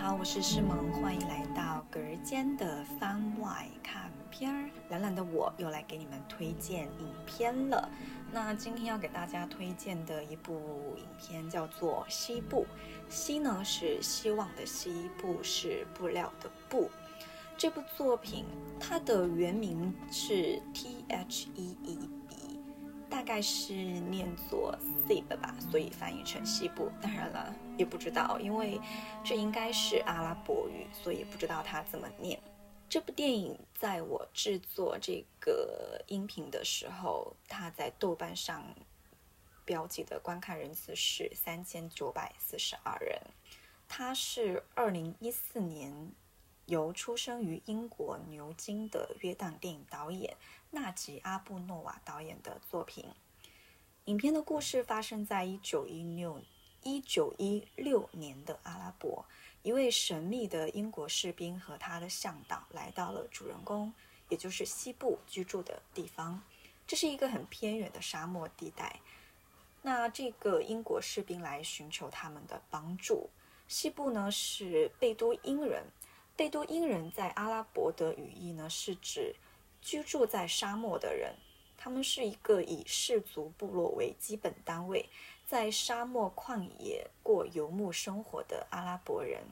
好，我是诗萌，欢迎来到隔间的番外看片儿。懒懒的我又来给你们推荐影片了。那今天要给大家推荐的一部影片叫做《西部》，西呢是希望的西，部是布料的布。这部作品它的原名是 T H E E 大概是念作 Sib 吧，所以翻译成西部。当然了，也不知道，因为这应该是阿拉伯语，所以不知道它怎么念。这部电影在我制作这个音频的时候，它在豆瓣上标记的观看人次是三千九百四十二人。它是二零一四年。由出生于英国牛津的约旦电影导演纳吉阿布诺瓦导演的作品。影片的故事发生在一九一六一九一六年的阿拉伯，一位神秘的英国士兵和他的向导来到了主人公，也就是西部居住的地方。这是一个很偏远的沙漠地带。那这个英国士兵来寻求他们的帮助。西部呢是贝都因人。贝都因人在阿拉伯的语义呢，是指居住在沙漠的人。他们是一个以氏族部落为基本单位，在沙漠旷野过游牧生活的阿拉伯人。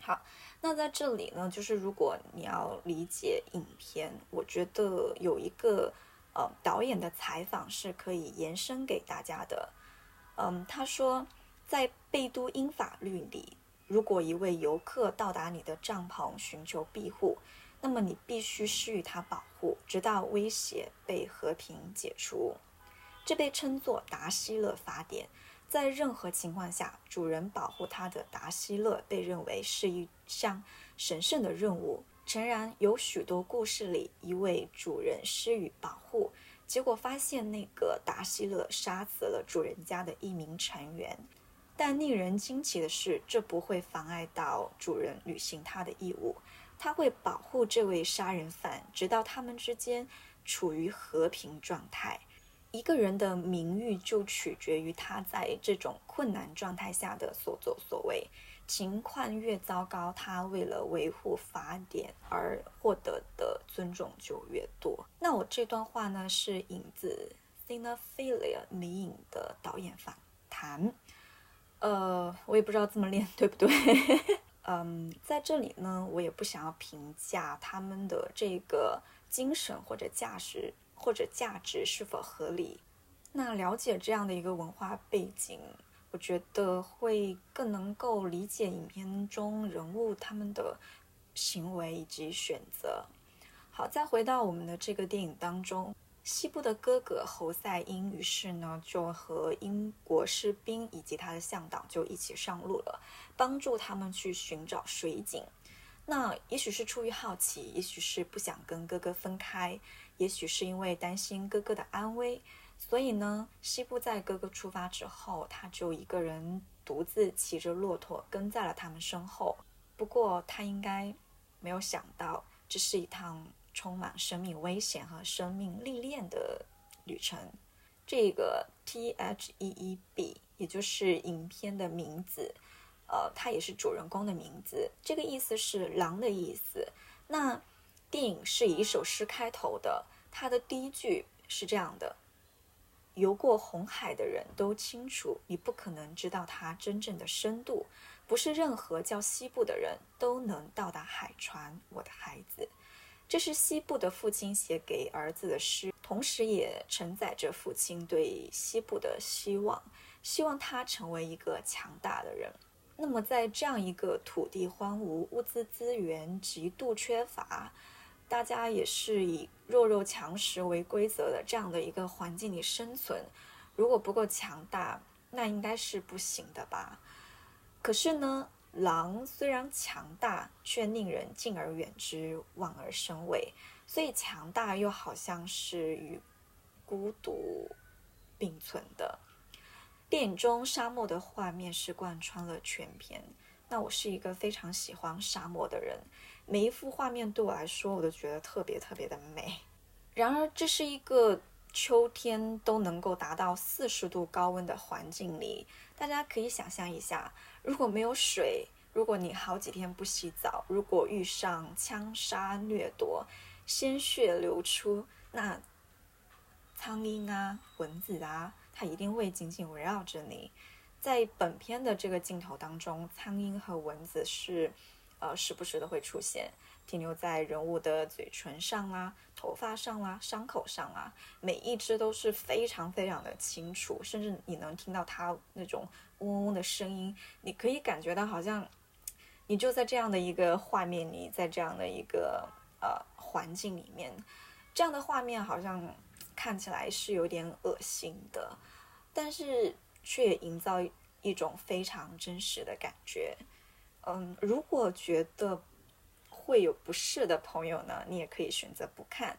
好，那在这里呢，就是如果你要理解影片，我觉得有一个呃导演的采访是可以延伸给大家的。嗯，他说在贝都因法律里。如果一位游客到达你的帐篷寻求庇护，那么你必须施予他保护，直到威胁被和平解除。这被称作达希勒法典。在任何情况下，主人保护他的达希勒被认为是一项神圣的任务。诚然，有许多故事里，一位主人施予保护，结果发现那个达希勒杀死了主人家的一名成员。但令人惊奇的是，这不会妨碍到主人履行他的义务。他会保护这位杀人犯，直到他们之间处于和平状态。一个人的名誉就取决于他在这种困难状态下的所作所为。情况越糟糕，他为了维护法典而获得的尊重就越多。那我这段话呢，是引自《Cinephilia》迷影的导演访谈。呃，我也不知道这么练对不对。嗯，在这里呢，我也不想要评价他们的这个精神或者价值或者价值是否合理。那了解这样的一个文化背景，我觉得会更能够理解影片中人物他们的行为以及选择。好，再回到我们的这个电影当中。西部的哥哥侯赛因于是呢，就和英国士兵以及他的向导就一起上路了，帮助他们去寻找水井。那也许是出于好奇，也许是不想跟哥哥分开，也许是因为担心哥哥的安危，所以呢，西部在哥哥出发之后，他就一个人独自骑着骆驼跟在了他们身后。不过他应该没有想到，这是一趟。充满生命危险和生命历练的旅程。这个 T H E E B，也就是影片的名字，呃，它也是主人公的名字。这个意思是狼的意思。那电影是以一首诗开头的，它的第一句是这样的：游过红海的人都清楚，你不可能知道它真正的深度。不是任何叫西部的人都能到达海船，我的孩子。这是西部的父亲写给儿子的诗，同时也承载着父亲对西部的希望，希望他成为一个强大的人。那么，在这样一个土地荒芜、物资资源极度缺乏，大家也是以弱肉强食为规则的这样的一个环境里生存，如果不够强大，那应该是不行的吧？可是呢？狼虽然强大，却令人敬而远之、望而生畏。所以强大又好像是与孤独并存的。电影中沙漠的画面是贯穿了全片。那我是一个非常喜欢沙漠的人，每一幅画面对我来说，我都觉得特别特别的美。然而，这是一个秋天都能够达到四十度高温的环境里，大家可以想象一下。如果没有水，如果你好几天不洗澡，如果遇上枪杀掠夺，鲜血流出，那苍蝇啊、蚊子啊，它一定会紧紧围绕着你。在本片的这个镜头当中，苍蝇和蚊子是，呃，时不时的会出现，停留在人物的嘴唇上啦、头发上啦、伤口上啊，每一只都是非常非常的清楚，甚至你能听到它那种嗡嗡的声音，你可以感觉到好像。你就在这样的一个画面里，在这样的一个呃环境里面，这样的画面好像看起来是有点恶心的，但是却营造一种非常真实的感觉。嗯，如果觉得会有不适的朋友呢，你也可以选择不看，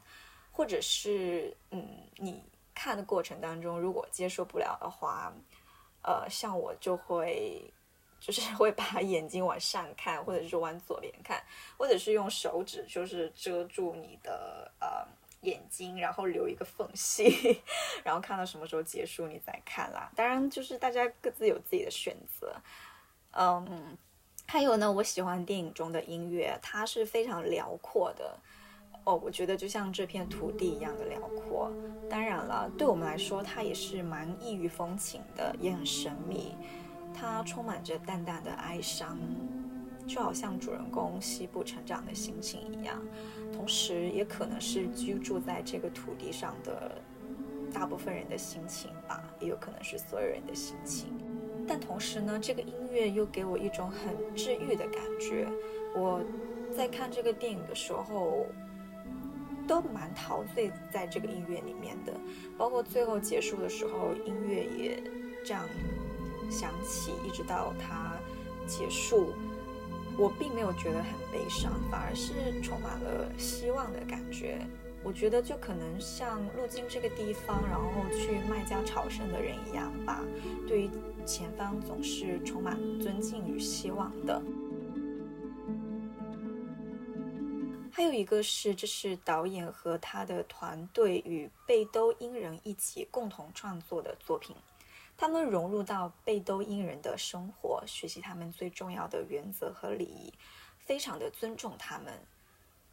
或者是嗯，你看的过程当中如果接受不了的话，呃，像我就会。就是 会把眼睛往上看，或者是往左边看，或者是用手指就是遮住你的呃眼睛，然后留一个缝隙，然后看到什么时候结束你再看啦。当然，就是大家各自有自己的选择。嗯，还有呢，我喜欢电影中的音乐，它是非常辽阔的哦，我觉得就像这片土地一样的辽阔。当然了，对我们来说，它也是蛮异域风情的，也很神秘。它充满着淡淡的哀伤，就好像主人公西部成长的心情一样，同时也可能是居住在这个土地上的大部分人的心情吧，也有可能是所有人的心情。但同时呢，这个音乐又给我一种很治愈的感觉。我在看这个电影的时候，都蛮陶醉在这个音乐里面的，包括最后结束的时候，音乐也这样。响起，一直到它结束，我并没有觉得很悲伤，反而是充满了希望的感觉。我觉得就可能像路经这个地方，然后去麦加朝圣的人一样吧，对于前方总是充满尊敬与希望的。还有一个是，这是导演和他的团队与贝都因人一起共同创作的作品。他们融入到贝都因人的生活，学习他们最重要的原则和礼仪，非常的尊重他们。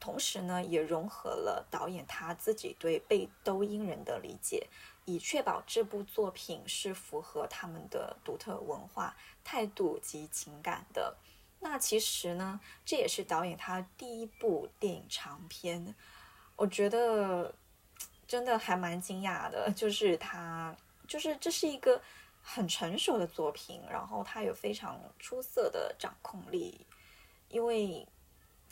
同时呢，也融合了导演他自己对贝都因人的理解，以确保这部作品是符合他们的独特文化态度及情感的。那其实呢，这也是导演他第一部电影长片，我觉得真的还蛮惊讶的，就是他。就是这是一个很成熟的作品，然后他有非常出色的掌控力，因为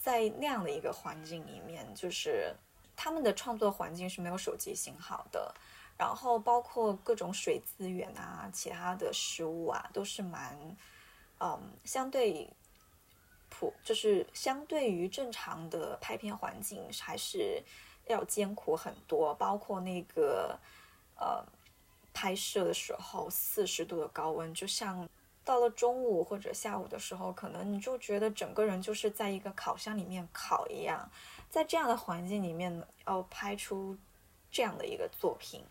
在那样的一个环境里面，就是他们的创作环境是没有手机信号的，然后包括各种水资源啊、其他的食物啊，都是蛮嗯相对普，就是相对于正常的拍片环境还是要艰苦很多，包括那个呃。拍摄的时候，四十度的高温，就像到了中午或者下午的时候，可能你就觉得整个人就是在一个烤箱里面烤一样。在这样的环境里面，要拍出这样的一个作品，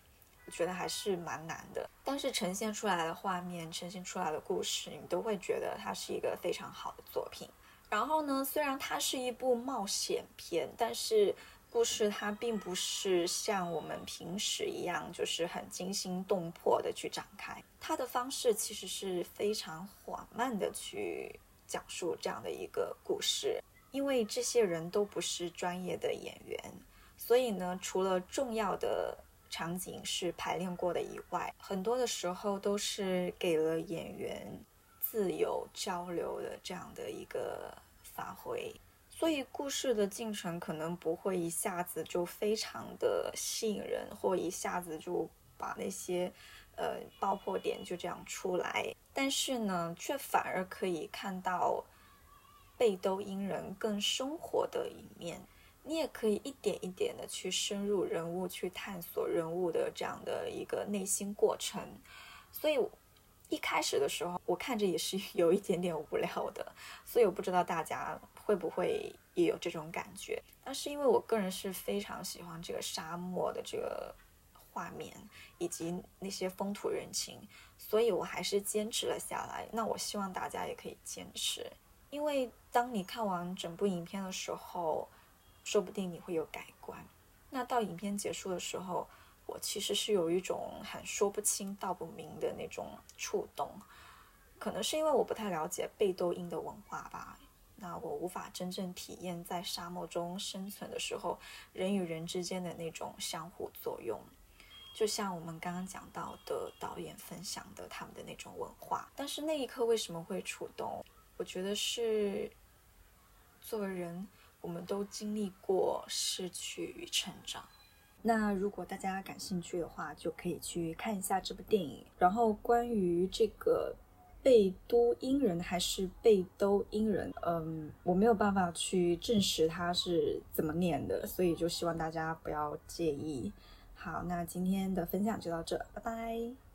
我觉得还是蛮难的。但是呈现出来的画面，呈现出来的故事，你都会觉得它是一个非常好的作品。然后呢，虽然它是一部冒险片，但是。故事它并不是像我们平时一样，就是很惊心动魄的去展开。它的方式其实是非常缓慢的去讲述这样的一个故事。因为这些人都不是专业的演员，所以呢，除了重要的场景是排练过的以外，很多的时候都是给了演员自由交流的这样的一个发挥。所以故事的进程可能不会一下子就非常的吸引人，或一下子就把那些呃爆破点就这样出来。但是呢，却反而可以看到贝都因人更生活的一面。你也可以一点一点的去深入人物，去探索人物的这样的一个内心过程。所以一开始的时候，我看着也是 有一点点无聊的。所以我不知道大家。会不会也有这种感觉？那是因为我个人是非常喜欢这个沙漠的这个画面以及那些风土人情，所以我还是坚持了下来。那我希望大家也可以坚持。因为当你看完整部影片的时候，说不定你会有改观。那到影片结束的时候，我其实是有一种很说不清道不明的那种触动，可能是因为我不太了解贝都因的文化吧。那我无法真正体验在沙漠中生存的时候，人与人之间的那种相互作用。就像我们刚刚讲到的导演分享的他们的那种文化，但是那一刻为什么会触动？我觉得是作为人，我们都经历过失去与成长。那如果大家感兴趣的话，就可以去看一下这部电影。然后关于这个贝都因人还是贝都因人，嗯，我没有办法去证实它是怎么念的，所以就希望大家不要介意。好，那今天的分享就到这，拜拜。